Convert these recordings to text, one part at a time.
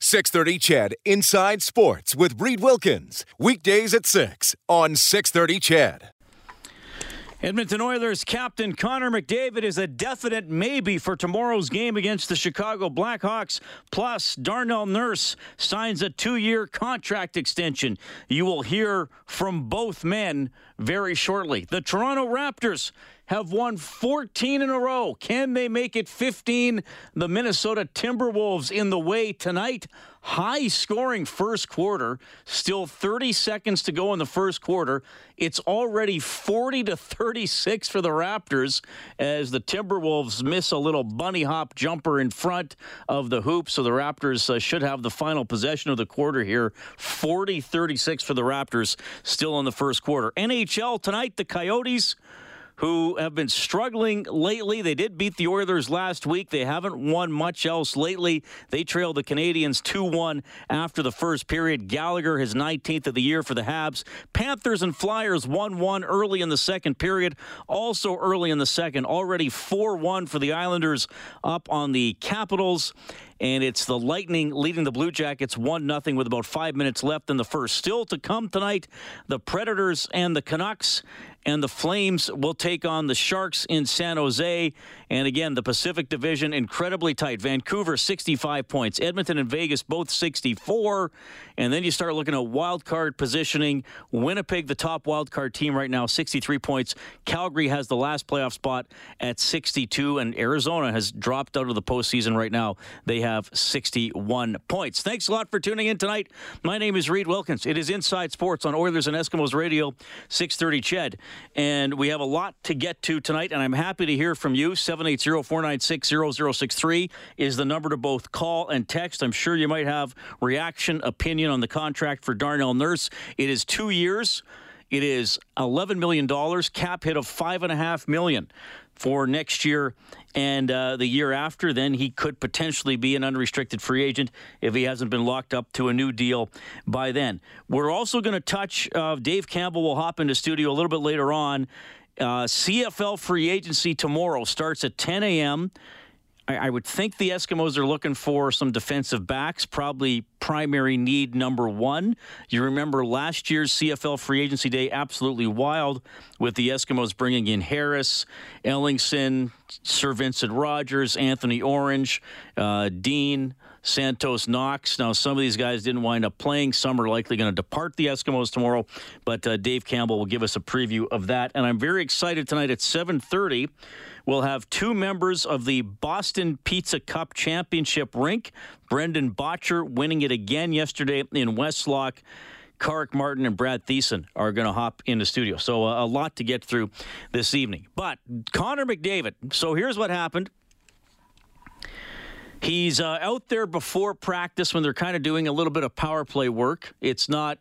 630 CHED Inside Sports with Reid Wilkins. Weekdays at 6 on 630 CHED. Edmonton Oilers captain Connor McDavid is a definite maybe for tomorrow's game against the Chicago Blackhawks. Plus, Darnell Nurse signs a two year contract extension. You will hear from both men very shortly. The Toronto Raptors have won 14 in a row. Can they make it 15? The Minnesota Timberwolves in the way tonight. High scoring first quarter. Still 30 seconds to go in the first quarter. It's already 40 to 36 for the Raptors as the Timberwolves miss a little bunny hop jumper in front of the hoop. So the Raptors uh, should have the final possession of the quarter here. 40 36 for the Raptors still in the first quarter. NHL tonight, the Coyotes who have been struggling lately. They did beat the Oilers last week. They haven't won much else lately. They trailed the Canadiens 2 1 after the first period. Gallagher, his 19th of the year for the Habs. Panthers and Flyers 1 1 early in the second period. Also early in the second, already 4 1 for the Islanders up on the Capitals and it's the Lightning leading the Blue Jackets 1 0 with about five minutes left in the first. Still to come tonight, the Predators and the Canucks and the Flames will take on the Sharks in San Jose. And again, the Pacific Division incredibly tight. Vancouver 65 points, Edmonton and Vegas both 64. And then you start looking at wild card positioning. Winnipeg, the top wild card team right now, 63 points. Calgary has the last playoff spot at 62, and Arizona has dropped out of the postseason right now. They have 61 points. Thanks a lot for tuning in tonight. My name is Reid Wilkins. It is Inside Sports on Oilers and Eskimos Radio, 630 CHED. And we have a lot to get to tonight, and I'm happy to hear from you. 780 496 0063 is the number to both call and text. I'm sure you might have reaction, opinion on the contract for Darnell Nurse. It is two years. It is $11 million, cap hit of $5.5 million for next year and uh, the year after. Then he could potentially be an unrestricted free agent if he hasn't been locked up to a new deal by then. We're also going to touch. Uh, Dave Campbell will hop into studio a little bit later on. Uh, CFL free agency tomorrow starts at 10 a.m. I, I would think the Eskimos are looking for some defensive backs, probably primary need number one. You remember last year's CFL free agency day, absolutely wild, with the Eskimos bringing in Harris, Ellingson, Sir Vincent Rogers, Anthony Orange, uh, Dean. Santos Knox. Now, some of these guys didn't wind up playing. Some are likely going to depart the Eskimos tomorrow, but uh, Dave Campbell will give us a preview of that. And I'm very excited tonight at 7:30 We'll have two members of the Boston Pizza Cup Championship rink. Brendan Bottcher winning it again yesterday in Westlock. Karrick Martin and Brad Thiessen are going to hop in the studio. So uh, a lot to get through this evening. But Connor McDavid. So here's what happened. He's uh, out there before practice when they're kind of doing a little bit of power play work. It's not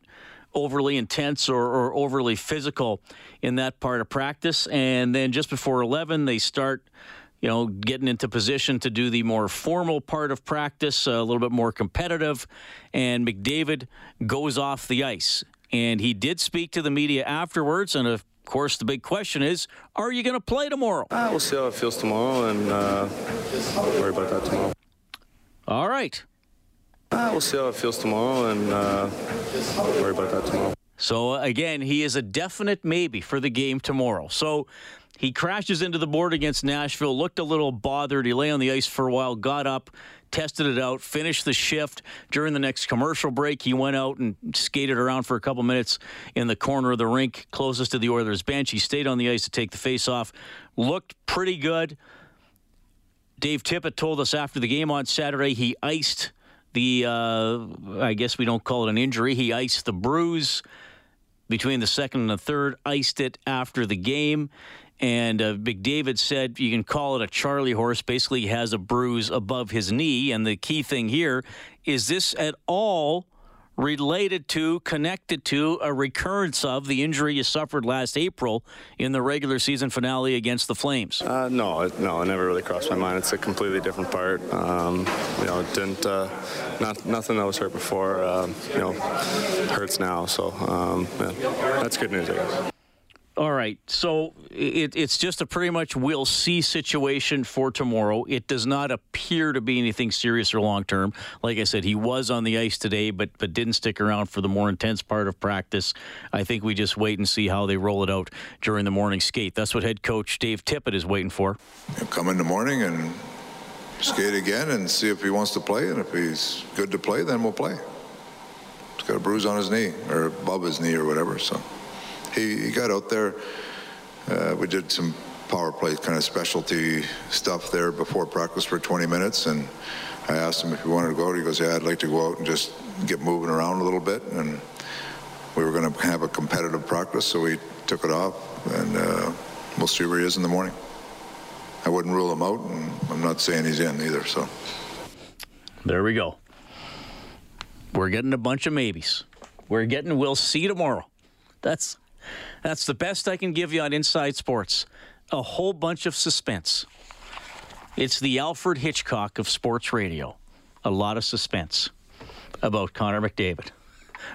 overly intense or, or, overly physical in that part of practice. And then just before 11, they start, you know, getting into position to do the more formal part of practice, a little bit more competitive. And McDavid goes off the ice. And he did speak to the media afterwards. And of course, the big question is are you going to play tomorrow? Uh, we'll see how it feels tomorrow and uh, worry about that tomorrow. All right. Uh, we'll see how it feels tomorrow and uh, worry about that tomorrow. So, uh, again, he is a definite maybe for the game tomorrow. So, he crashes into the board against Nashville, looked a little bothered. He lay on the ice for a while, got up, tested it out, finished the shift. During the next commercial break, he went out and skated around for a couple minutes in the corner of the rink closest to the Oilers bench. He stayed on the ice to take the face off. Looked pretty good. Dave Tippett told us after the game on Saturday he iced the, uh, I guess we don't call it an injury. He iced the bruise between the second and the third, iced it after the game. And uh, McDavid said you can call it a Charlie horse. Basically, he has a bruise above his knee. And the key thing here is this at all related to, connected to a recurrence of the injury you suffered last April in the regular season finale against the Flames? Uh, no, it, no, it never really crossed my mind. It's a completely different part. Um, you know, it didn't, uh, not, nothing that was hurt before, um, you know, hurts now. So um, yeah, that's good news, I guess. All right. So it, it's just a pretty much we'll see situation for tomorrow. It does not appear to be anything serious or long term. Like I said, he was on the ice today, but but didn't stick around for the more intense part of practice. I think we just wait and see how they roll it out during the morning skate. That's what head coach Dave Tippett is waiting for. Come in the morning and skate again and see if he wants to play. And if he's good to play, then we'll play. He's got a bruise on his knee or above his knee or whatever. So he, he got out there. Uh, we did some power play kind of specialty stuff there before practice for 20 minutes, and I asked him if he wanted to go out. He goes, "Yeah, I'd like to go out and just get moving around a little bit." And we were going to have a competitive practice, so we took it off, and uh, we'll see where he is in the morning. I wouldn't rule him out, and I'm not saying he's in either. So there we go. We're getting a bunch of maybes. We're getting. We'll see tomorrow. That's that's the best I can give you on Inside Sports. A whole bunch of suspense. It's the Alfred Hitchcock of sports radio. A lot of suspense about Connor McDavid.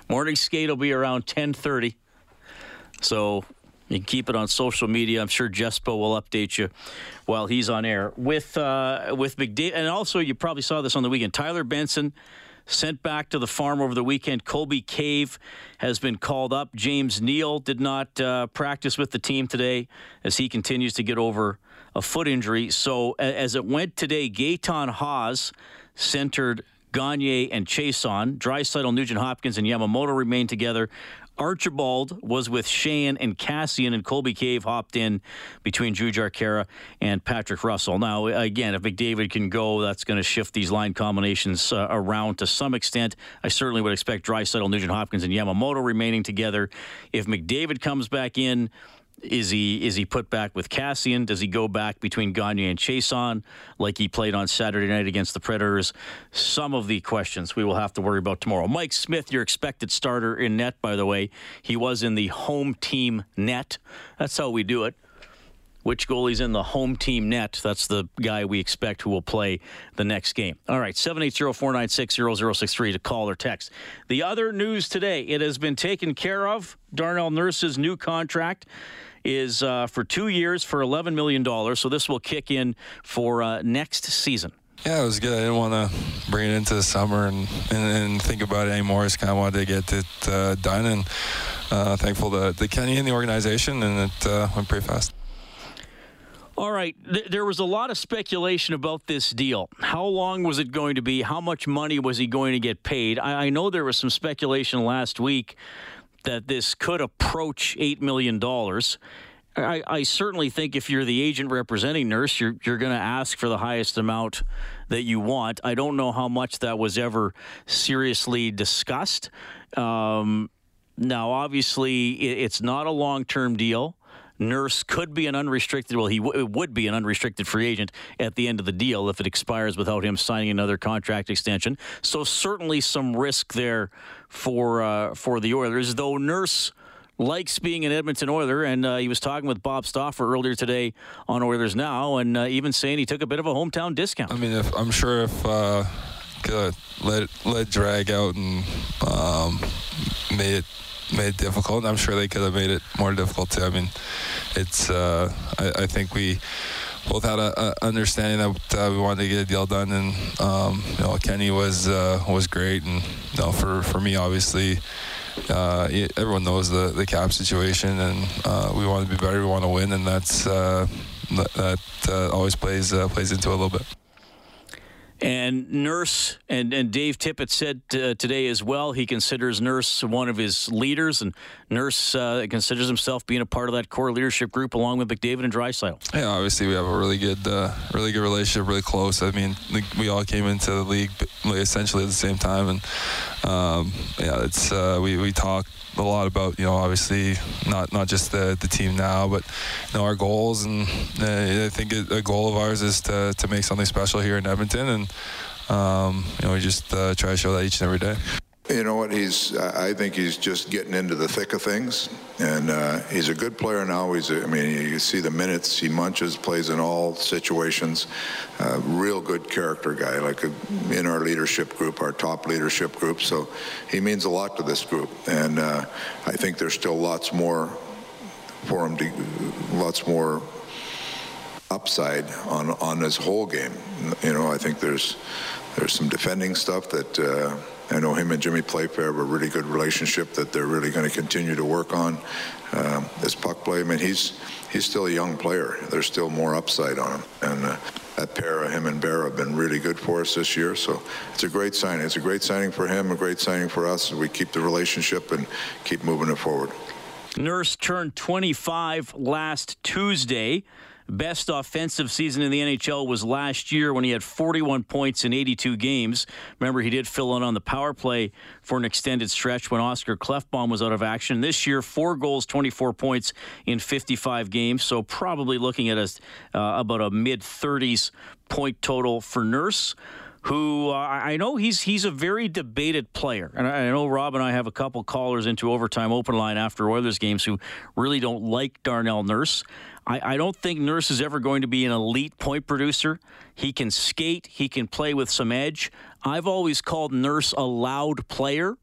Morning skate will be around 10:30. So you can keep it on social media. I'm sure Jespo will update you while he's on air with uh, with McDavid. And also, you probably saw this on the weekend. Tyler Benson sent back to the farm over the weekend. Colby Cave has been called up. James Neal did not uh, practice with the team today as he continues to get over a foot injury. So as it went today, Gaetan Haas centered Gagne and Chiasson. Draisaitl, Nugent Hopkins, and Yamamoto remain together. Archibald was with Sheahan and Kassian, and Colby Cave hopped in between Jujhar Khaira and Patrick Russell. Now, again, if McDavid can go, that's going to shift these line combinations uh, around to some extent. I certainly would expect Draisaitl, Nugent Hopkins, and Yamamoto remaining together. If McDavid comes back in, is he is he put back with Kassian? Does he go back between Gagne and Chiasson like he played on Saturday night against the Predators? Some of the questions we will have to worry about tomorrow. Mike Smith, your expected starter in net, by the way, he was in the home team net. That's how we do it. Which goalie's in the home team net? That's the guy we expect who will play the next game. All right, 780-496-0063 to call or text. The other news today, it has been taken care of. Darnell Nurse's new contract is uh, for two years for $11 million. So this will kick in for uh, next season. Yeah, it was good. I didn't want to bring it into the summer and, and, and think about it anymore. I just kind of wanted to get it uh, done. And uh, thankful to, to Kenny and the organization, and it uh, went pretty fast. All right. Th- there was a lot of speculation about this deal. How long was it going to be? How much money was he going to get paid? I, I know there was some speculation last week that this could approach $8 million. I, I, certainly think if you're the agent representing Nurse, you're, you're going to ask for the highest amount that you want. I don't know how much that was ever seriously discussed. Um, now, obviously, it, it's not a long term deal. Nurse could be an unrestricted, well, he w- would be an unrestricted free agent at the end of the deal if it expires without him signing another contract extension. So certainly some risk there for uh, for the Oilers, though Nurse likes being an Edmonton Oiler, and uh, he was talking with Bob Stauffer earlier today on Oilers Now, and uh, even saying he took a bit of a hometown discount. I mean, if, I'm sure if uh, let let drag out and um, made it made difficult. I'm sure they could have made it more difficult too. I mean, it's uh, I, I, think we both had a, understanding that uh, we wanted to get a deal done, and um, you know Kenny was uh, was great, and you know for for me obviously. Uh, everyone knows the, the cap situation, and uh, we want to be better. We want to win, and that's uh, that always plays plays into a little bit. And Nurse and, and Dave Tippett said uh, today as well, he considers Nurse one of his leaders, and Nurse uh, considers himself being a part of that core leadership group along with McDavid and Draisaitl. Yeah, obviously we have a really good, uh, really good relationship, really close. I mean, we all came into the league essentially at the same time, and um, yeah, it's uh, we we talk a lot about you know obviously not not just the the team now, but you know our goals, and uh, I think a goal of ours is to to make something special here in Edmonton, and um, you know we just uh, try to show that each and every day. You know what? He's. I think he's just getting into the thick of things, and uh, he's a good player now. He's. A, I mean, you see the minutes he munches, plays in all situations. Uh, real good character guy, like a, in our leadership group, our top leadership group. So he means a lot to this group, and uh, I think there's still lots more for him to, lots more upside on on his whole game. You know, I think there's there's some defending stuff that uh, I know him and Jimmy Playfair have a really good relationship that they're really going to continue to work on. Um, his puck play, I mean, he's he's still a young player. There's still more upside on him, and uh, that pair of him and Bear have been really good for us this year. So it's a great signing. It's a great signing for him, a great signing for us. We keep the relationship and keep moving it forward. Nurse turned 25 last Tuesday best offensive season in the NHL was last year when he had 41 points in 82 games. Remember, he did fill in on the power play for an extended stretch when Oscar Klefbom was out of action. This year, four goals, 24 points in 55 games. So probably looking at a, uh, about a mid 30s point total for Nurse who uh, I know he's he's a very debated player, and I, I, know Rob and I have a couple callers into overtime open line after Oilers games who really don't like Darnell Nurse. I, I don't think Nurse is ever going to be an elite point producer. He can skate, he can play with some edge. I've always called Nurse a loud player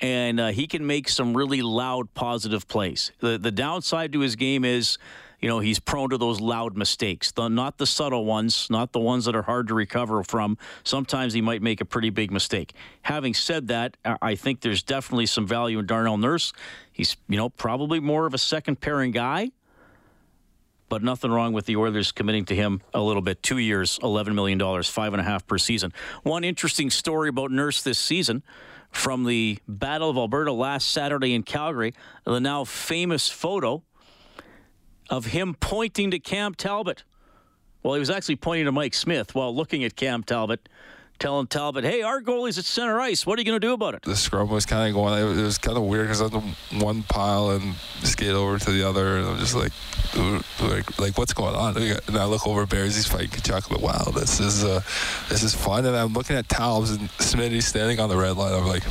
and uh, he can make some really loud positive plays. The the downside to his game is, you know, he's prone to those loud mistakes. The, not the subtle ones, not the ones that are hard to recover from. Sometimes he might make a pretty big mistake. Having said that, I think there's definitely some value in Darnell Nurse. He's, you know, probably more of a second pairing guy but nothing wrong with the Oilers committing to him a little bit. Two years, $11 million, five and a half per season. One interesting story about Nurse this season from the Battle of Alberta last Saturday in Calgary, the now famous photo of him pointing to Cam Talbot. Well, he was actually pointing to Mike Smith while looking at Cam Talbot telling Talbot, "Hey, our goalie's at center ice. What are you going to do about it?" The scrum was kind of going. It was kind of weird because I'm one pile and skate over to the other, and I'm just like, like, like what's going on? And I look over Bears. He's fighting Tkachuk. But wow, this is uh, this is fun. And I'm looking at Talbs and Smitty standing on the red line. I'm like,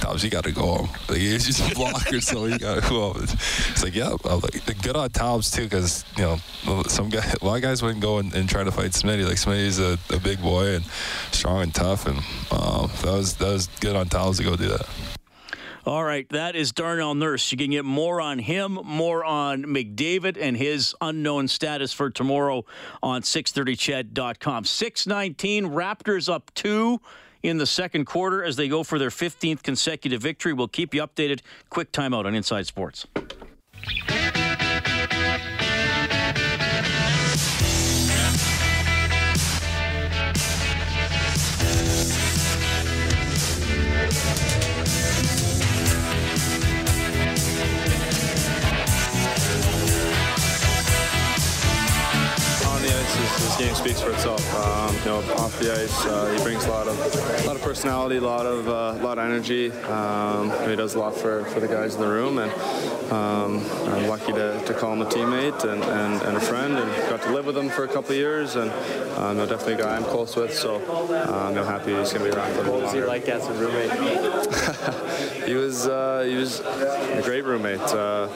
Talbs, you got to go home. Like he's just a blocker, so you got to go home. It's like, yeah, I'm like good on Talbs too, because you know some guy, a lot of guys wouldn't go and, and try to fight Smitty. Like Smitty's a, a big boy and strong and tough, and uh, that was that was good on Talbot to go do that. All right, that is Darnell Nurse. You can get more on him, more on McDavid and his unknown status for tomorrow on 630ched.com. 619 Raptors up two in the second quarter as they go for their 15th consecutive victory. We'll keep you updated. Quick timeout on Inside Sports. Game speaks for itself. Um, you know, off the ice, uh, he brings a lot of a lot of personality, a lot of uh, a lot of energy. Um, he does a lot for, for the guys in the room, and um, I'm lucky to, to call him a teammate and, and, and, a friend, and got to live with him for a couple of years, and um, definitely a guy I'm close with. So um, I'm happy he's going to be around for a little longer. What was he like as a roommate? he was uh, he was a great roommate. Uh,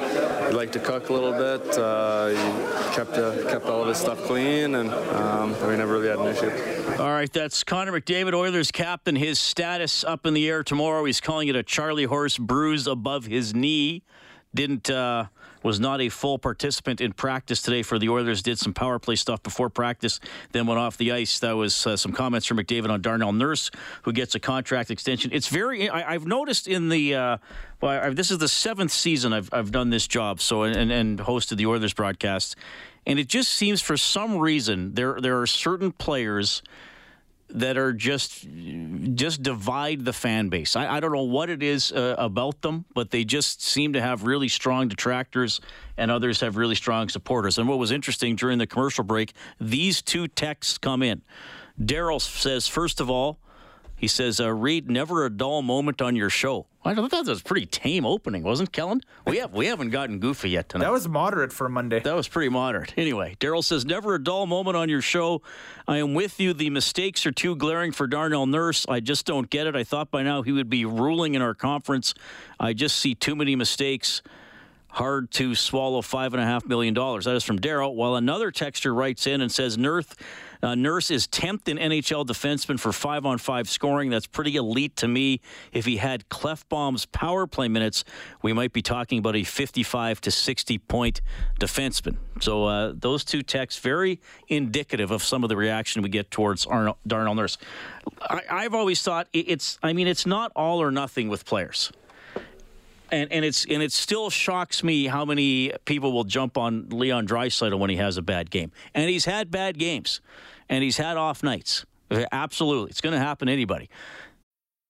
he liked to cook a little bit. Uh, he kept uh, kept all of his stuff clean, and um, we never really had an issue. All right, that's Connor McDavid, Oilers captain. His status up in the air tomorrow. He's calling it a Charlie horse bruise above his knee. Didn't uh, was not a full participant in practice today for the Oilers. Did some power play stuff before practice, then went off the ice. That was uh, some comments from McDavid on Darnell Nurse, who gets a contract extension. It's very. I, have noticed in the. Uh, well, I, this is the seventh season I've I've done this job. So and and hosted the Oilers broadcast and it just seems for some reason there there are certain players that are just just divide the fan base. I, I don't know what it is uh, about them, but they just seem to have really strong detractors, and others have really strong supporters. And what was interesting during the commercial break, these two texts come in. Daryl says, first of all, he says, uh, "Reid, never a dull moment on your show." I thought that was a pretty tame opening, wasn't Kellen? We have we haven't gotten goofy yet tonight. That was moderate for Monday. That was pretty moderate. Anyway, Daryl says, never a dull moment on your show. I am with you. The mistakes are too glaring for Darnell Nurse. I just don't get it. I thought by now he would be ruling in our conference. I just see too many mistakes. Hard to swallow five and a half million dollars. That is from Daryl. While another texter writes in and says, Nurse, uh, Nurse is 10th in NHL defenseman for five on five scoring. That's pretty elite to me. If he had Klefbom's power play minutes, we might be talking about a 55 to 60 point defenseman. So uh, those two texts very indicative of some of the reaction we get towards Darnell Nurse. I, I've always thought it's. I mean, it's not all or nothing with players and and it's and it still shocks me how many people will jump on Leon Draisaitl when he has a bad game, and he's had bad games, and he's had off nights. Absolutely, it's going to happen to anybody.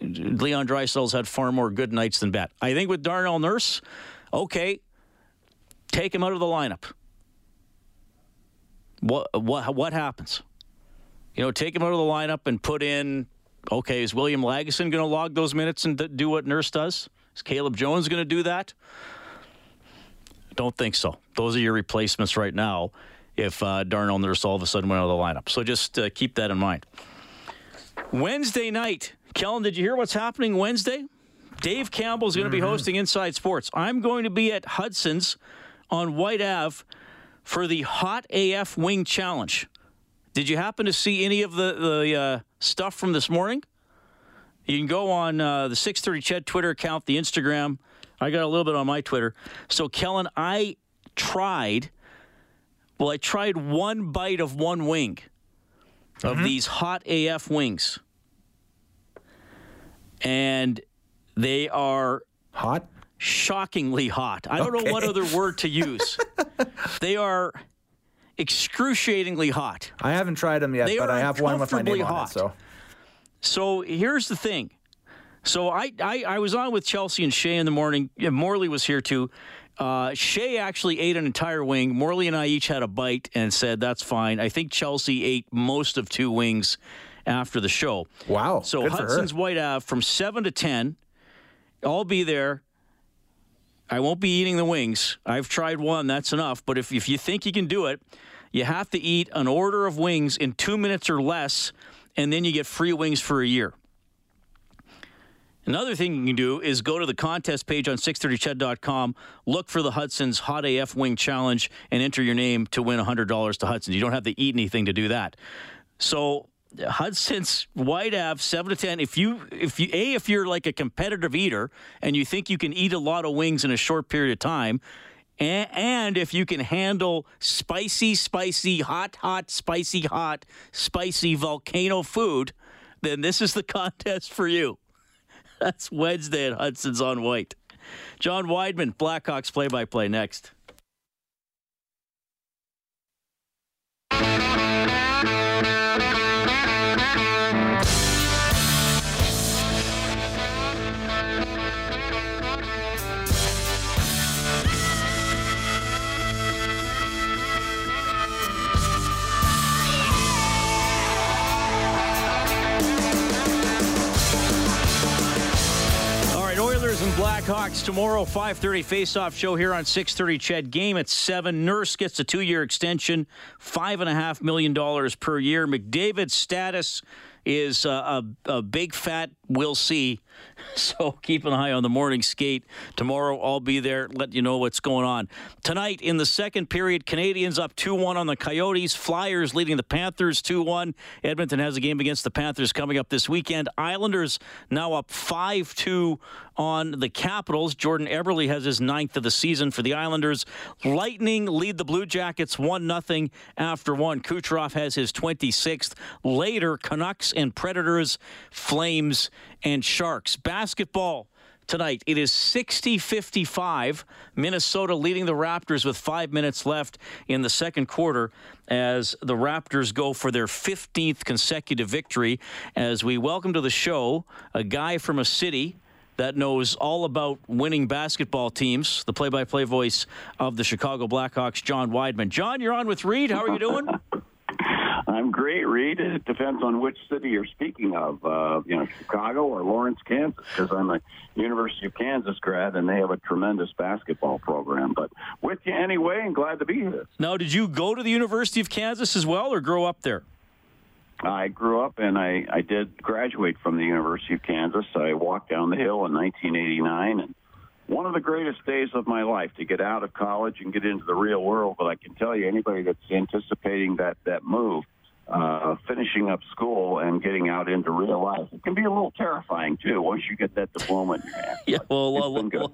Leon Draisaitl's had far more good nights than bad. I think with Darnell Nurse, okay, take him out of the lineup. What what what happens? You know, take him out of the lineup and put in. Okay, is William Lagesson going to log those minutes and do what Nurse does? Is Caleb Jones going to do that? Don't think so. Those are your replacements right now. If uh, Darnell Nurse all of a sudden went out of the lineup, so just uh, keep that in mind. Wednesday night, Kellen, did you hear what's happening Wednesday? Dave Campbell is going to be mm-hmm. hosting Inside Sports. I'm going to be at Hudson's on White Ave for the Hot AF Wing Challenge. Did you happen to see any of the, the uh, stuff from this morning? You can go on uh, the 630 Ched Twitter account, the Instagram. I got a little bit on my Twitter. So, Kellen, I tried, well, I tried one bite of one wing of mm-hmm. these hot AF wings and they are hot, shockingly hot. I don't okay. know what other word to use. they are excruciatingly hot. I haven't tried them yet, they but I have one with my name hot. on it. So, so here's the thing. So I, I, I was on with Chelsea and Shay in the morning. Morley was here too. Uh, Shay actually ate an entire wing. Morley and I each had a bite and said that's fine. I think Chelsea ate most of two wings after the show. Wow. So Good Hudson's White Ave from 7 to 10. I'll be there. I won't be eating the wings. I've tried one, that's enough. But if, if you think you can do it, you have to eat an order of wings in two minutes or less, and then you get free wings for a year. Another thing you can do is go to the contest page on 630ched.com, look for the Hudson's Hot AF Wing Challenge, and enter your name to win $100 to Hudson's. You don't have to eat anything to do that. So Hudson's white Ave seven to ten. If you if you a if you're like a competitive eater and you think you can eat a lot of wings in a short period of time, and, and if you can handle spicy, spicy, hot, hot, spicy, hot, spicy volcano food, then this is the contest for you. That's Wednesday at Hudson's on White. John Wiedeman, Blackhawks play-by-play next. Blackhawks tomorrow, 5:30 face-off show here on 6:30. Ched game at seven. Nurse gets a two-year extension, five and a half million dollars per year. McDavid's status is uh, a, a big fat. We'll see So keep an eye on the morning skate. Tomorrow I'll be there, let you know what's going on. Tonight in the second period, Canadiens up 2 1 on the Coyotes. Flyers leading the Panthers 2 1. Edmonton has a game against the Panthers coming up this weekend. Islanders now up 5 2 on the Capitals. Jordan Eberle has his ninth of the season for the Islanders. Lightning lead the Blue Jackets 1 0 after one. Kucherov has his 26th. Later, Canucks and Predators, Flames and Sharks. Basketball. tonight. It is 60 55. Minnesota leading the Raptors with five minutes left in the second quarter as the Raptors go for their 15th consecutive victory. As we welcome to the show a guy from a city that knows all about winning basketball teams, the play by play voice of the Chicago Blackhawks, John Wiedeman. John, you're on with Reid. How are you doing? I'm great, Reid. It depends on which city you're speaking of. Uh, you know, Chicago or Lawrence, Kansas, because I'm a University of Kansas grad, and they have a tremendous basketball program. But with you anyway, and glad to be here. Now, did you go to the University of Kansas as well, or grow up there? I grew up and I, I did graduate from the University of Kansas. I walked down the hill in 1989 and one of the greatest days of my life to get out of college and get into the real world. But I can tell you, anybody that's anticipating that that move, uh, finishing up school and getting out into real life, it can be a little terrifying too once you get that diploma in your hand. yeah, well, well, well,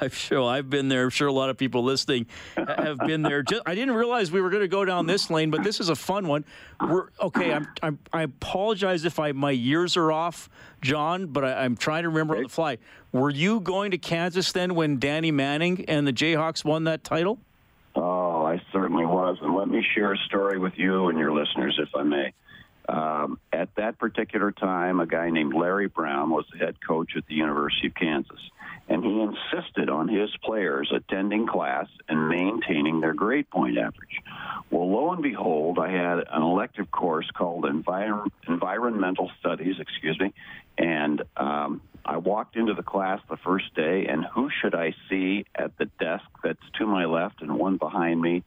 I'm sure I've been there. I'm sure a lot of people listening have been there. Just, I didn't realize we were going to go down this lane, but this is a fun one. We're okay. I'm, I'm I apologize if I my years are off, John, but I, am trying to remember on the fly. Were you going to Kansas then when Danny Manning and the Jayhawks won that title? Oh, I certainly was. And let me share a story with you and your listeners, if I may. Um, at that particular time, a guy named Larry Brown was the head coach at the University of Kansas, and he insisted on his players attending class and maintaining their grade point average. Well, lo and behold, I had an elective course called Envir- Environmental Studies, excuse me, and um, I walked into the class the first day, and who should I see at the desk that's to my left and one behind me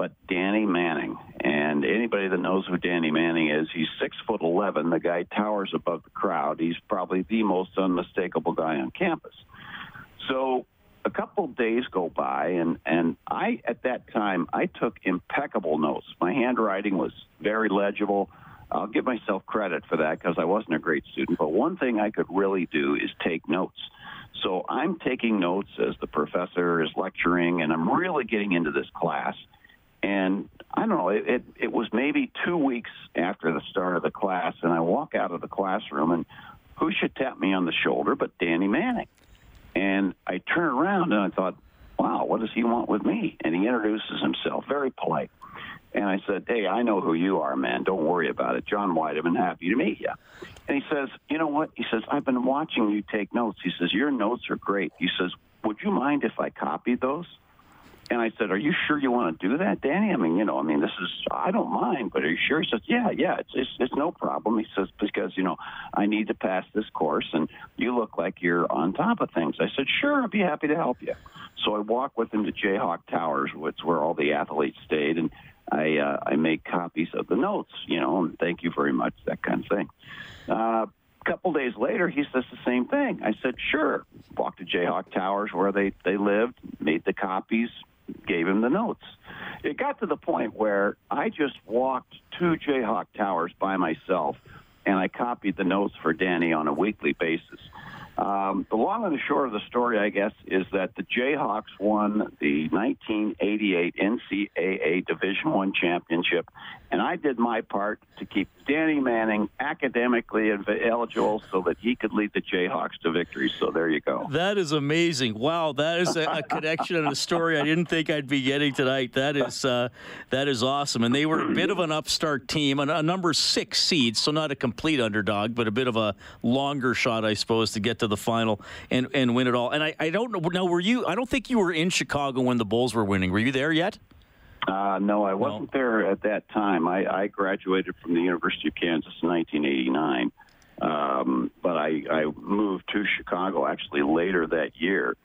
but Danny Manning. And anybody that knows who Danny Manning is, he's six foot eleven. The guy towers above the crowd. He's probably the most unmistakable guy on campus. So a couple of days go by, and and I at that time I took impeccable notes. My handwriting was very legible. I'll give myself credit for that because I wasn't a great student. But one thing I could really do is take notes. So I'm taking notes as the professor is lecturing, and I'm really getting into this class. And I don't know, it, it, it was maybe two weeks after the start of the class, and I walk out of the classroom, and who should tap me on the shoulder but Danny Manning? And I turn around and I thought, wow, what does he want with me? And he introduces himself, very polite. And I said, hey, I know who you are, man. Don't worry about it. John White, I've been happy to meet you. And he says, you know what? He says, I've been watching you take notes. He says, your notes are great. He says, would you mind if I copied those? And I said, "Are you sure you want to do that, Danny? I mean, you know, I mean, this is I don't mind, but are you sure?" He says, "Yeah, yeah, it's it's, it's no problem." He says, "Because you know, I need to pass this course, and you look like you're on top of things." I said, "Sure, I'd be happy to help you." So I walk with him to Jayhawk Towers, which where all the athletes stayed, and I uh, I make copies of the notes, you know, and thank you very much, that kind of thing. Uh, a couple days later, he says the same thing. I said, sure. Walked to Jayhawk Towers where they, they lived, made the copies, gave him the notes. It got to the point where I just walked to Jayhawk Towers by myself and I copied the notes for Danny on a weekly basis. Um, the long and the short of the story, I guess, is that the Jayhawks won the 1988 NCAA Division One championship, and I did my part to keep Danny Manning academically eligible so that he could lead the Jayhawks to victory. So there you go. That is amazing. Wow, that is a, a connection and a story I didn't think I'd be getting tonight. That is uh, that is awesome. And they were a bit of an upstart team, a, a number six seed, so not a complete underdog, but a bit of a longer shot, I suppose, to get to the final and, and win it all. And I, I don't know. Now, were you? I don't think you were in Chicago when the Bulls were winning. Were you there yet? Uh, no, I wasn't no. there at that time. I, I graduated from the University of Kansas in 1989, um, but I, I moved to Chicago actually later that year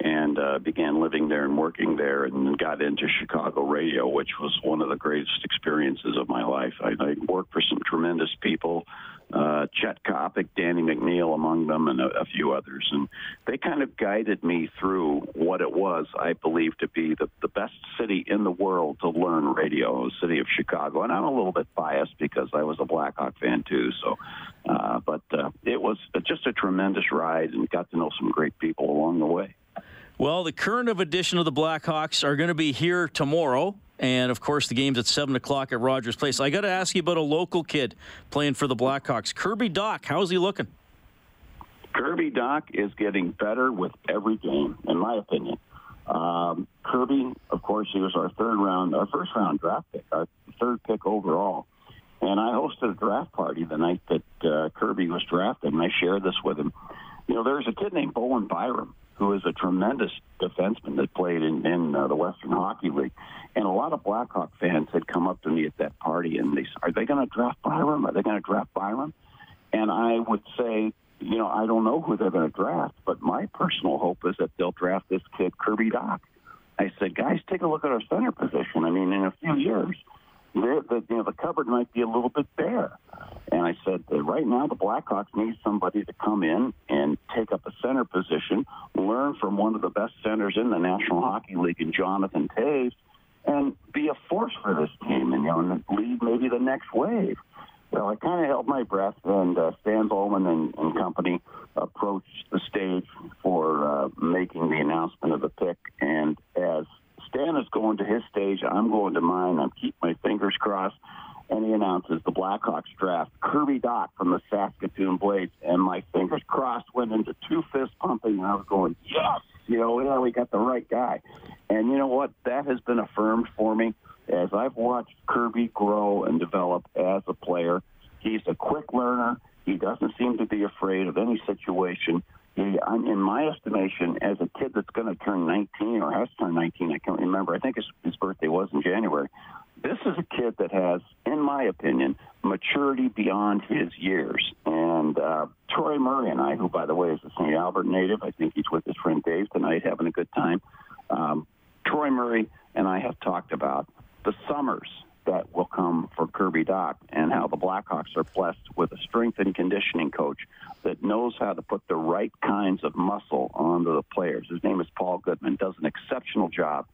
and uh, began living there and working there and got into Chicago radio, which was one of the greatest experiences of my life. I, I worked for some tremendous people uh, Chet Coppock, Danny McNeil among them, and a, a, few others. And they kind of guided me through what it was I believe to be the, the best city in the world to learn radio, the city of Chicago. And I'm a little bit biased because I was a Blackhawk fan too. So, uh, but uh, it was just a tremendous ride and got to know some great people along the way. Well, the current of edition of the Blackhawks are going to be here tomorrow. And of course, the game's at 7 o'clock at Rogers Place. I got to ask you about a local kid playing for the Blackhawks. Kirby Dach, how's he looking? Kirby Dach is getting better with every game, in my opinion. Um, Kirby, of course, he was our third round, our first round draft pick, our third pick overall. And I hosted a draft party the night that uh, Kirby was drafted, and I shared this with him. You know, there's a kid named Bowen Byram who is a tremendous defenseman that played in, in uh, the Western Hockey League. And a lot of Blackhawk fans had come up to me at that party and they said, Are they going to draft Byram? Are they going to draft Byram? And I would say, you know, I don't know who they're going to draft, but my personal hope is that they'll draft this kid, Kirby Dach. I said, guys, take a look at our center position. I mean, in a few years, the, you know, the cupboard might be a little bit bare. And I said, right now, the Blackhawks need somebody to come in and take up a center position, learn from one of the best centers in the National Hockey League, in Jonathan Toews, and be a force for this team and, you know, lead maybe the next wave. Well, I kind of held my breath, and uh, Stan Bowman and, and company approached the stage for uh, making the announcement of the pick. And as Stan is going to his stage, I'm going to mine. I'm keep my fingers crossed. And he announces the Blackhawks draft Kirby Dach from the Saskatoon Blades, and my fingers crossed went into two fist pumping, and I was going, yes, you know, yeah, we got the right guy. And you know what? That has been affirmed for me as I've watched Kirby grow and develop as a player. He's a quick learner. He doesn't seem to be afraid of any situation. He, I'm, in my estimation, as a kid that's going to turn 19 or has turned 19, I can't remember. I think his, his birthday was in January. This is a kid that has, in my opinion, maturity beyond his years. And uh, Troy Murray and I, who, by the way, is a St. Albert native, I think he's with his friend Dave tonight having a good time. Um, Troy Murray and I have talked about the summers that will come for Kirby Dach and how the Blackhawks are blessed with a strength and conditioning coach that knows how to put the right kinds of muscle onto the players. His name is Paul Goodman, does an exceptional job.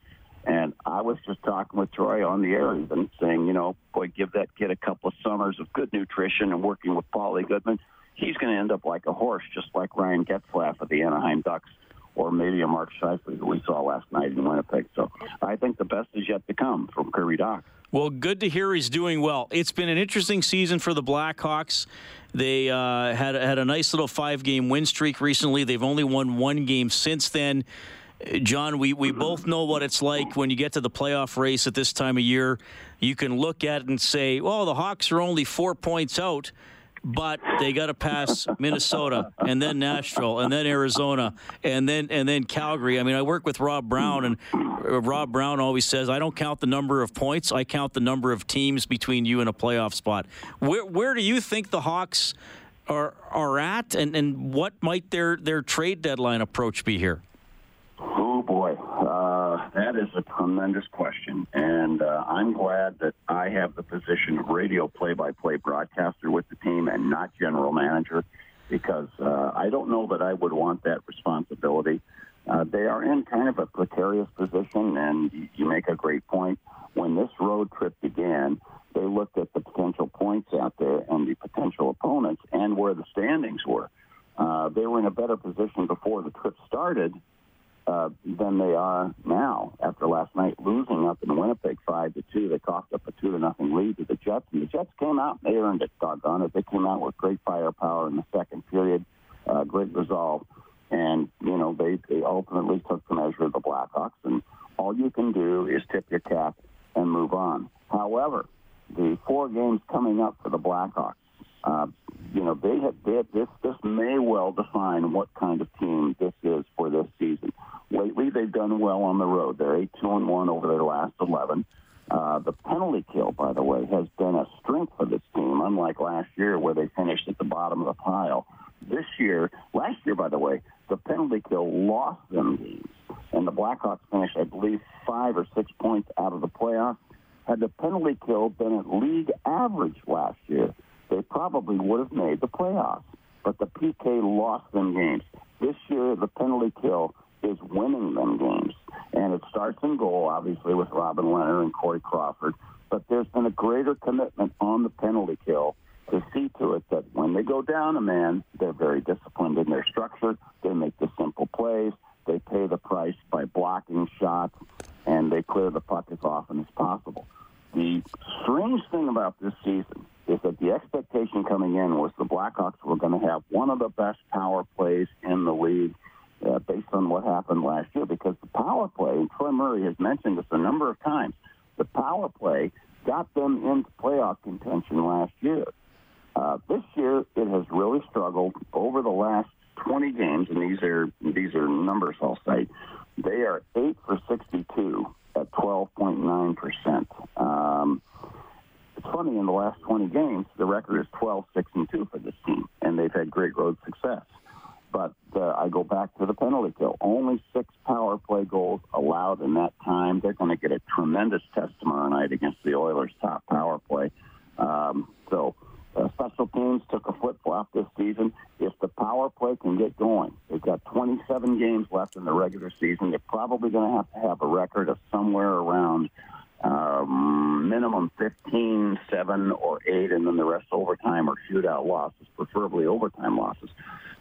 And I was just talking with Troy on the air, even saying, you know, boy, give that kid a couple of summers of good nutrition and working with Paulie Goodman. He's going to end up like a horse, just like Ryan Getzlaf of the Anaheim Ducks or maybe a Scheifele that we saw last night in Winnipeg. So I think the best is yet to come from Kirby Dach. Well, good to hear he's doing well. It's been an interesting season for the Blackhawks. They uh, had had a nice little five game win streak recently. They've only won one game since then. John, we, we both know what it's like when you get to the playoff race at this time of year. You can look at it and say, well, the Hawks are only four points out but they got to pass Minnesota and then Nashville and then Arizona and then and then Calgary. I mean, I work with Rob Brown, and uh, Rob Brown always says, "I don't count the number of points; I count the number of teams between you and a playoff spot." Where where do you think the Hawks are are at, and and what might their their trade deadline approach be here? That is a tremendous question, and uh, I'm glad that I have the position of radio play-by-play broadcaster with the team and not general manager, because uh, I don't know that I would want that responsibility. Uh, they are in kind of a precarious position, and you make a great point. When this road trip began, they looked at the potential points out there and the potential opponents and where the standings were. Uh, they were in a better position before the trip started uh, than they are now after last night losing up in Winnipeg five to two. They coughed up a two to nothing lead to the Jets, and the Jets came out. They earned it, doggone it. They came out with great firepower in the second period, uh, great resolve, and you know they they ultimately took the measure of the Blackhawks. And all you can do is tip your cap and move on. However, the four games coming up for the Blackhawks. Uh, you know, they have, they have, this this may well define what kind of team this is for this. Lately, they've done well on the road. They're eight two and one over their last eleven. Uh, the penalty kill, by the way, has been a strength for this team, unlike last year where they finished at the bottom of the pile. This year, last year, by the way, the penalty kill lost them games, and the Blackhawks finished, I believe, five or six points out of the playoffs. Had the penalty kill been at league average last year, they probably would have made the playoffs. But the PK lost them games. This year, the penalty kill is winning them games. And it starts in goal, obviously, with Robin Lehner and Corey Crawford. But there's been a greater commitment on the penalty kill to see to it that when they go down a man, they're very disciplined in their structure. They make the simple plays. They pay the price by blocking shots, and they clear the puck as often as possible. The strange thing about this season is that the expectation coming in was the Blackhawks were going to have one of the best power plays on what happened last year because the power play, and Troy Murray has mentioned this a number of times, the power play got them into playoff contention last year. Uh, this year, it has really struggled over the last 20 games, and these are these are numbers I'll cite. They are eight for 62 at 12.9 percent. Um, it's funny in the last 20 games, the record is 12, 6, and 2 for this team, and they've had great road success. But uh, I go back to the penalty kill. Only six power play goals allowed in that time. They're going to get a tremendous test tomorrow night against the Oilers' top power play. Um, so uh, special teams took a flip flop this season. If the power play can get going, they've got 27 games left in the regular season. They're probably going to have to have a record of somewhere around um, minimum 15, 7, or 8, and then the rest overtime or shootout losses, preferably overtime losses.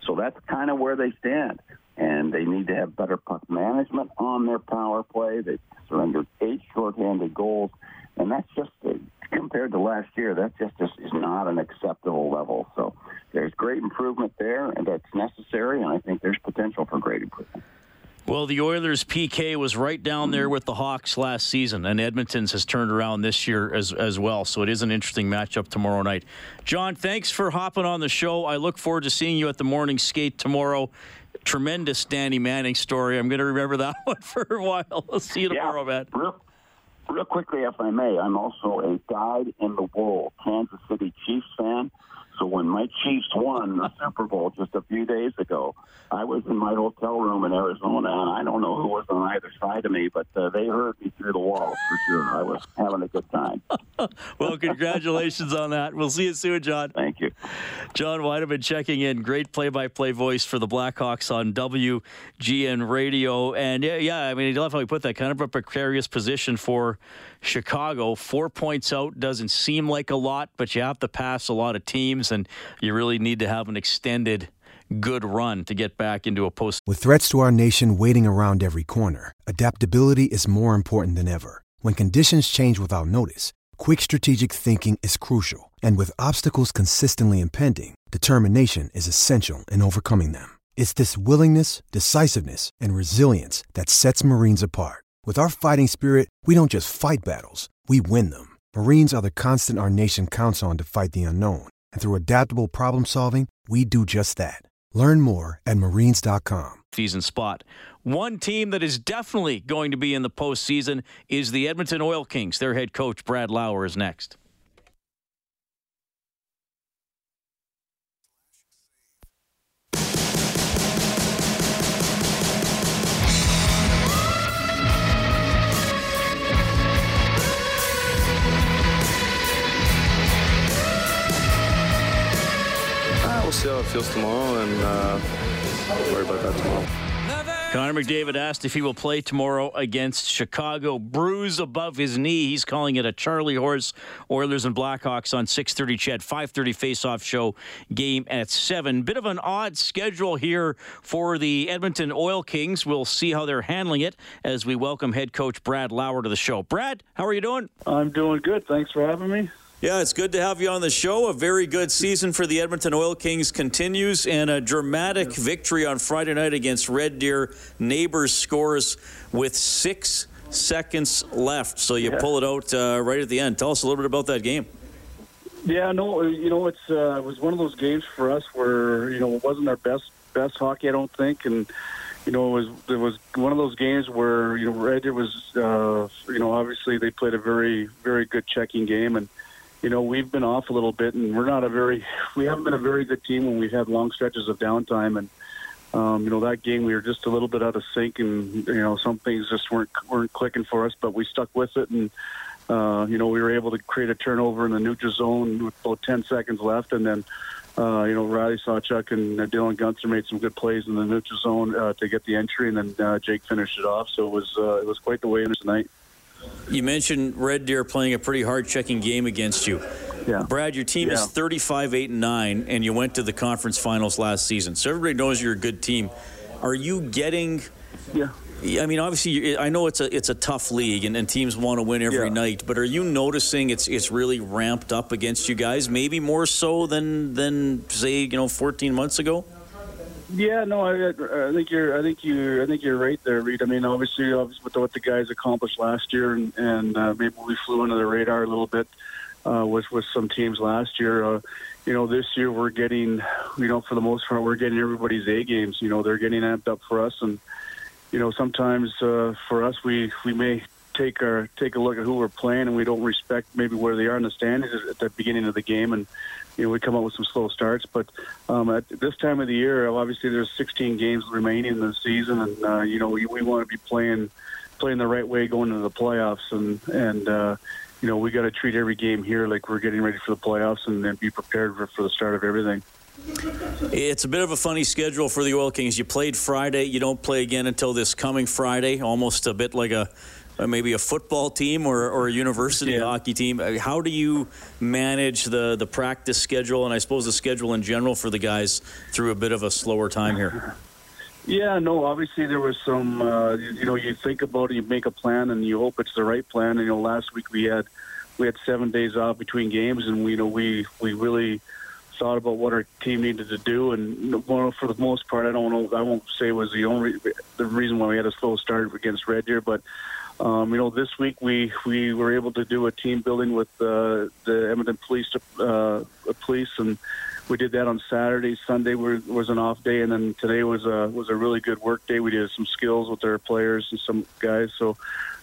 So that's kind of where they stand. And they need to have better puck management on their power play. They surrendered eight shorthanded goals. And that's just, uh, compared to last year, that just, just is not an acceptable level. So there's great improvement there, and that's necessary. And I think there's potential for great improvement. Well, the Oilers' PK was right down there with the Hawks last season, and Edmonton's has turned around this year as, as well. So it is an interesting matchup tomorrow night. John, thanks for hopping on the show. I look forward to seeing you at the morning skate tomorrow. Tremendous Danny Manning story. I'm going to remember that one for a while. I'll see you tomorrow, yeah. man. Real, real quickly, if I may, I'm also a dyed in the wool Kansas City Chiefs fan. So when my Chiefs won the Super Bowl just a few days ago, I was in my hotel room in Arizona, and I don't know who was on either side of me, but uh, they heard me through the walls for sure. I was having a good time. well, congratulations on that. We'll see you soon, John. Thank you. John Wiedeman checking in. Great play-by-play voice for the Blackhawks on WGN Radio. And yeah, yeah, I mean, he love how he put that kind of a precarious position for Chicago. Four points out doesn't seem like a lot, but you have to pass a lot of teams, and you really need to have an extended good run to get back into a post. With threats to our nation waiting around every corner, adaptability is more important than ever. When conditions change without notice, quick strategic thinking is crucial. And with obstacles consistently impending, determination is essential in overcoming them. It's this willingness, decisiveness, and resilience that sets Marines apart. With our fighting spirit, we don't just fight battles, we win them. Marines are the constant our nation counts on to fight the unknown. And through adaptable problem solving, we do just that. Learn more at marines.com. Season spot. One team that is definitely going to be in the postseason is the Edmonton Oil Kings. Their head coach, Brad Lauer, is next. See how it feels tomorrow and uh, worry about that tomorrow. Connor McDavid asked if he will play tomorrow against Chicago. Bruise above his knee. He's calling it a Charlie horse. Oilers and Blackhawks on 6:30. CHED 5:30 face-off show. Game at seven. Bit of an odd schedule here for the Edmonton Oil Kings. We'll see how they're handling it as we welcome head coach Brad Lauer to the show. Brad, how are you doing? I'm doing good. Thanks for having me. Yeah, it's good to have you on the show. A very good season for the Edmonton Oil Kings continues, and a dramatic victory on Friday night against Red Deer. Neighbours scores with six seconds left, so you yeah. pull it out uh, right at the end. Tell us a little bit about that game. Yeah, no, you know, it's uh, it was one of those games for us where you know it wasn't our best best hockey, I don't think, and you know, it was it was one of those games where you know Red Deer was, uh, you know, obviously they played a very very good checking game, and you know, we've been off a little bit, and we're not a very, we haven't been a very good team when we've had long stretches of downtime. And um, you know, that game we were just a little bit out of sync, and you know, some things just weren't weren't clicking for us. But we stuck with it, and uh, you know, we were able to create a turnover in the neutral zone with about 10 seconds left, and then. Uh, you know, Riley Sawchuk and uh, Dylan Guenther made some good plays in the neutral zone uh, to get the entry, and then uh, Jake finished it off. So it was uh, it was quite the way in tonight. You mentioned Red Deer playing a pretty hard checking game against you. Yeah. Brad, your team yeah. is 35 8 and 9 and you went to the conference finals last season. So everybody knows you're a good team. Are you getting Yeah. I mean, obviously, I know it's a it's a tough league, and, and teams want to win every yeah. night. But are you noticing it's it's really ramped up against you guys? Maybe more so than than say you know 14 months ago. Yeah, no, I, I think you're. I think you. I think you're right there, Reid. I mean, obviously, obviously with what the guys accomplished last year, and, and uh, maybe we flew under the radar a little bit uh, with with some teams last year. Uh, you know, this year we're getting, you know, for the most part, we're getting everybody's A games. You know, they're getting amped up for us, and you know, sometimes uh, for us, we we may take our take a look at who we're playing, and we don't respect maybe where they are in the standings at the beginning of the game, and you know we come up with some slow starts. But um, at this time of the year, obviously there's 16 games remaining in the season, and uh, you know we, we want to be playing playing the right way going into the playoffs, and and uh, you know we got to treat every game here like we're getting ready for the playoffs, and then be prepared for, for the start of everything. It's a bit of a funny schedule for the Oil Kings. You played Friday, you don't play again until this coming Friday, almost a bit like a maybe a football team or, or a university yeah. hockey team. Uh, how do you manage the, the practice schedule and I suppose the schedule in general for the guys through a bit of a slower time here? Yeah, no, obviously there was some, uh, you know, you think about it, you make a plan and you hope it's the right plan. And, you know, last week we had, we had seven days off between games and we, you know, we, we really thought about what our team needed to do. And well, for the most part, I don't know, I won't say it was the only, the reason why we had a slow start against Red Deer, but um, you know, this week we we were able to do a team building with uh, the Edmonton Police uh, Police, and we did that on Saturday. Sunday were, was an off day, and then today was a was a really good work day. We did some skills with our players and some guys. So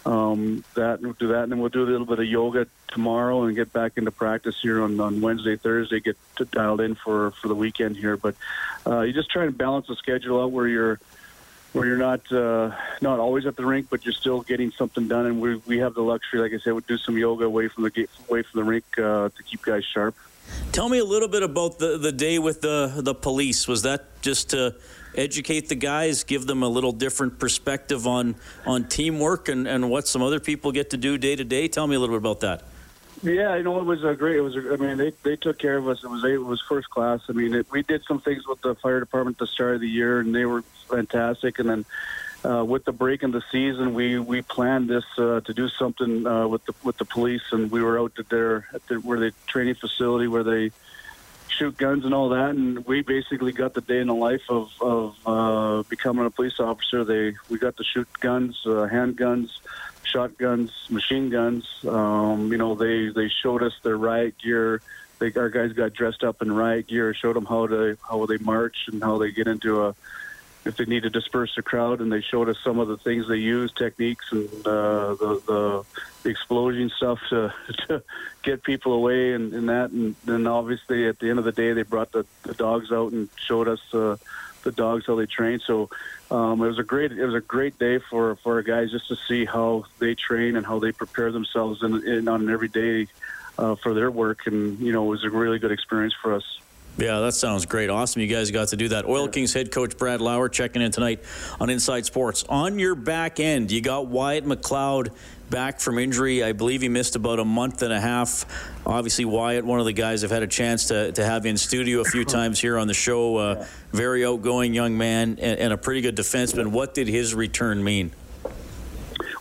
um, that we'll do that, and then we'll do a little bit of yoga tomorrow and get back into practice here on, on Wednesday, Thursday. Get dialed in for for the weekend here, but uh, you just try and balance the schedule out where you're where you're not uh, not always at the rink, but you're still getting something done. And we we have the luxury, like I said, we do some yoga away from the away from the rink uh, to keep guys sharp. Tell me a little bit about the the day with the the police. Was that just to educate the guys, give them a little different perspective on on teamwork and and what some other people get to do day to day? Tell me a little bit about that. Yeah, you know, it was a great. It was. A, I mean, they they took care of us. It was it was first class. I mean, it, we did some things with the fire department at the start of the year, and they were fantastic. And then uh, with the break in the season, we we planned this uh, to do something uh, with the with the police, and we were out at their at the, where the training facility where they shoot guns and all that, and we basically got the day in the life of of uh, becoming a police officer. They we got to shoot guns, uh, handguns shotguns, machine guns. Um, you know, they they showed us their riot gear. They, our guys got dressed up in riot gear, showed them how to how they march and how they get into a if they need to disperse the crowd, and they showed us some of the things they use, techniques, and uh, the, the explosion stuff to, to get people away, and, and that. And then obviously at the end of the day, they brought the, the dogs out and showed us uh, the dogs how they train. So um, it was a great it was a great day for for our guys just to see how they train and how they prepare themselves in, in on an everyday uh, for their work, and you know it was a really good experience for us. Yeah, that sounds great. Awesome. You guys got to do that. Oil Kings head coach Brad Lauer checking in tonight on Inside Sports. On your back end, you got Wyatt McLeod back from injury. I believe he missed about a month and a half. Obviously, Wyatt, one of the guys I've had a chance to, to have in studio a few times here on the show. Uh, very outgoing young man and, and, a pretty good defenseman. What did his return mean?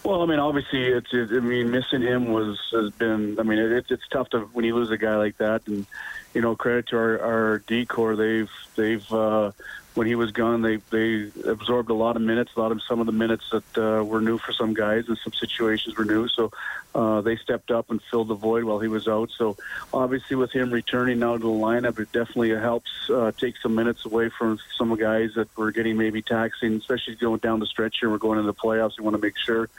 Well, I mean, obviously, it's. It, I mean, missing him was has been. I mean, it, it's tough to when you lose a guy like that, and you know, credit to our, our D corps. They've they've uh, when he was gone, they they absorbed a lot of minutes. A lot of some of the minutes that uh, were new for some guys, and some situations were new. So uh, they stepped up and filled the void while he was out. So obviously, with him returning now to the lineup, it definitely helps uh, take some minutes away from some guys that were getting maybe taxing, especially going down the stretch here. We're going into the playoffs. We want to make sure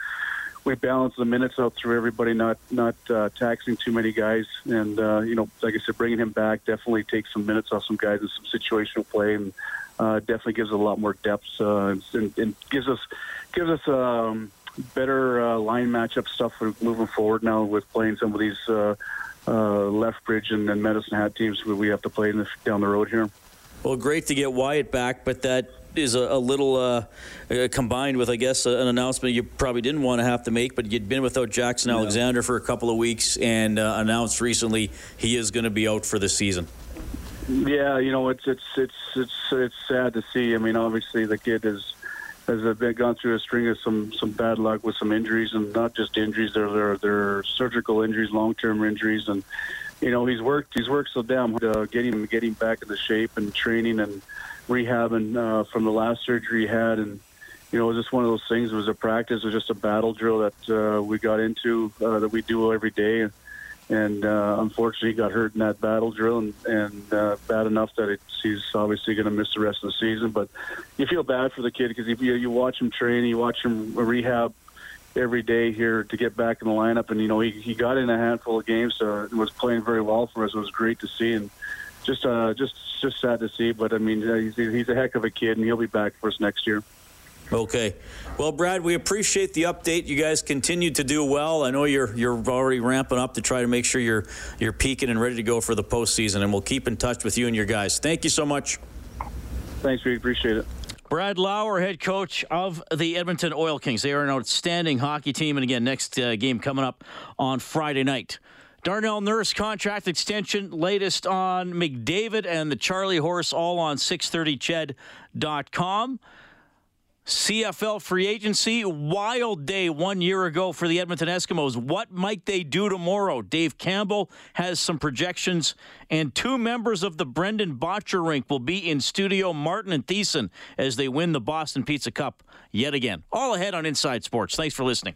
we balance the minutes out through everybody, not not uh, taxing too many guys. And uh, you know, like I said, bringing him back definitely takes some minutes off some guys and some situational play, and uh, definitely gives a lot more depth uh, and, and gives us gives us um, better uh, line matchup stuff moving forward now with playing some of these uh, uh, Lethbridge and, and Medicine Hat teams we have to play in the, down the road here. Well, great to get Wyatt back, but that is a, a little uh, uh, combined with, I guess, an announcement you probably didn't want to have to make, but you'd been without Jackson. Alexander for a couple of weeks and uh, announced recently he is going to be out for the season. Yeah, you know, it's it's it's it's it's sad to see. I mean, obviously the kid has has been gone through a string of some some bad luck with some injuries, and not just injuries. They're they're, they're surgical injuries, long term injuries, and you know he's worked he's worked so damn hard to get him get him back into shape and training and rehabbing uh, from the last surgery he had, and you know, it was just one of those things. It was a practice. It was just a battle drill that uh, we got into uh, that we do every day, and uh, unfortunately, he got hurt in that battle drill, and, and uh, bad enough that it's, he's obviously going to miss the rest of the season. But you feel bad for the kid because you, you watch him train, you watch him rehab every day here to get back in the lineup, and you know he, he got in a handful of games, so was playing very well for us. It was great to see, and just uh, just just sad to see. But I mean, uh, he's, he's a heck of a kid, and he'll be back for us next year. Okay. Well, Brad, we appreciate the update. You guys continue to do well. I know you're you're already ramping up to try to make sure you're you're peaking and ready to go for the postseason, and we'll keep in touch with you and your guys. Thank you so much. Thanks, we appreciate it. Brad Lauer, head coach of the Edmonton Oil Kings. They are an outstanding hockey team, and again, next uh, game coming up on Friday night. Darnell Nurse contract extension, latest on McDavid and the Charlie Horse, all on 630ched.com. CFL free agency, wild day one year ago for the Edmonton Eskimos. What might they do tomorrow? Dave Campbell has some projections, and two members of the Brendan Bottcher rink will be in studio, Martin and Thiessen, as they win the Boston Pizza Cup yet again. All ahead on Inside Sports. Thanks for listening.